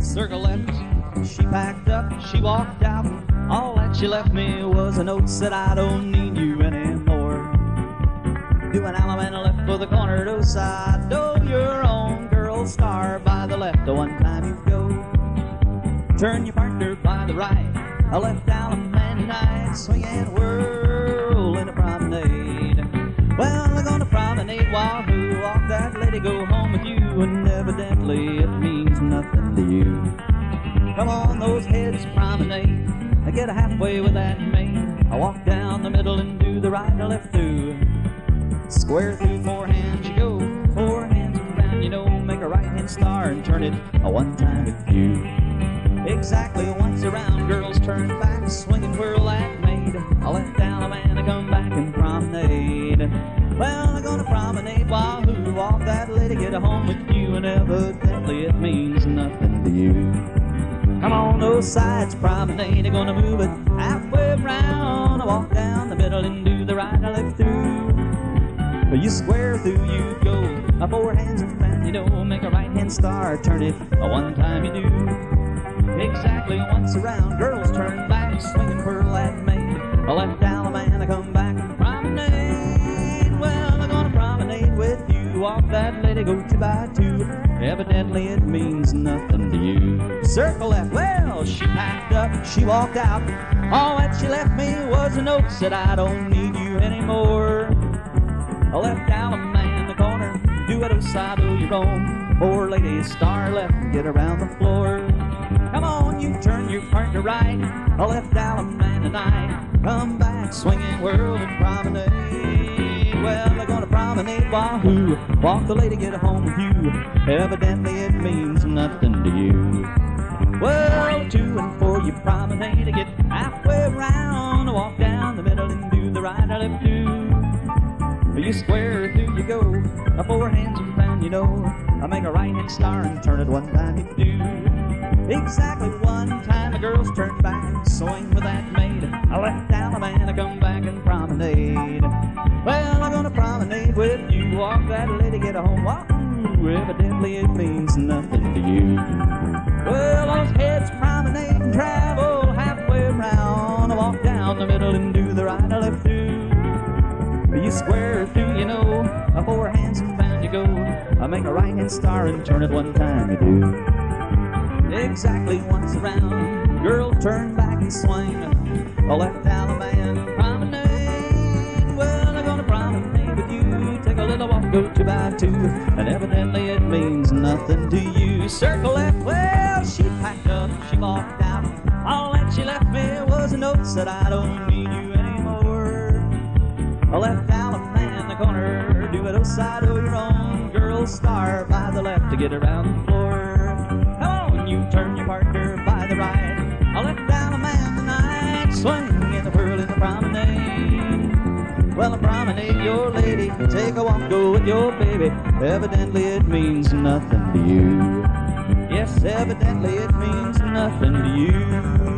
Circle left, she packed up, she walked out. All that she left me was a note said I don't need you anymore. Do an allemande left for the corner, do-si-do your own girl star by the left. The one time you go, turn your partner by the right. A left allemande night, swing and whirl in a promenade. Well, I'm gonna promenade Wahoo, you. Come on, those heads promenade. I get halfway with that maid. I walk down the middle and do the right and left through. Square through four hands you go, four hands around, you know, make a right hand star and turn it a one time with you. Exactly once around, girls turn back, swing and whirl that maid. I let down a man, Alabama, come back and promenade. Well, I'm gonna promenade while Wahoo, walk that lady, get a home with you, and evidently it means nothing to you. Come on, those sides promenade, I'm gonna move it halfway around. I walk down the middle and do the right, I left through. But you square through, you go. My four hands around, you know, make a right hand star, turn it one time you do. Exactly once around, girls turn back, swinging whirl that maid. I left allemande, come back and promenade. Well, I'm gonna promenade with you, walk that go two by two. Evidently it means nothing to you. Circle left, well, she packed up, she walked out. All that she left me was a note said I don't need you anymore. I left allemande in the corner, do it side of your own. Poor lady, star left, get around the floor. Come on, you turn your partner right. I left allemande tonight. Come back, swinging, whirl, and promenade. Well, they're promenade Wahoo. Walk the lady, get home with you. Evidently, it means nothing to you. Well, two and four, you promenade to get halfway around. Walk down the middle and do the right, I left two. You square through, you go. A four hands around, you know. I make a right hand star and turn it one time, you do. Exactly one time the girls turn back, swing with that maid. I left man, I come back and promenade. Evidently it means nothing to you. Well, those heads promenade and travel halfway around. I walk down the middle and do the right, I left through. You square through, you know, a four hands and bound you go. I make a right hand star and turn it one time, you do. Exactly once around, girl turn back and swing. A left allemande promenade. Well, I'm gonna promenade with you. Take a little walk, go two by two, and evidently nothing to you. Circle left, well, she packed up, she walked out. All that she left me was a note that I don't need you anymore. I left allemande in the corner, do it side of your own. Girl star by the left to get around the floor. Come on, you turn your partner by the right. I left allemande tonight, swing whirl in the promenade. Well, I promenade your lady, take a walk, go with your baby. Evidently it means nothing to you. Yes, evidently it means nothing to you.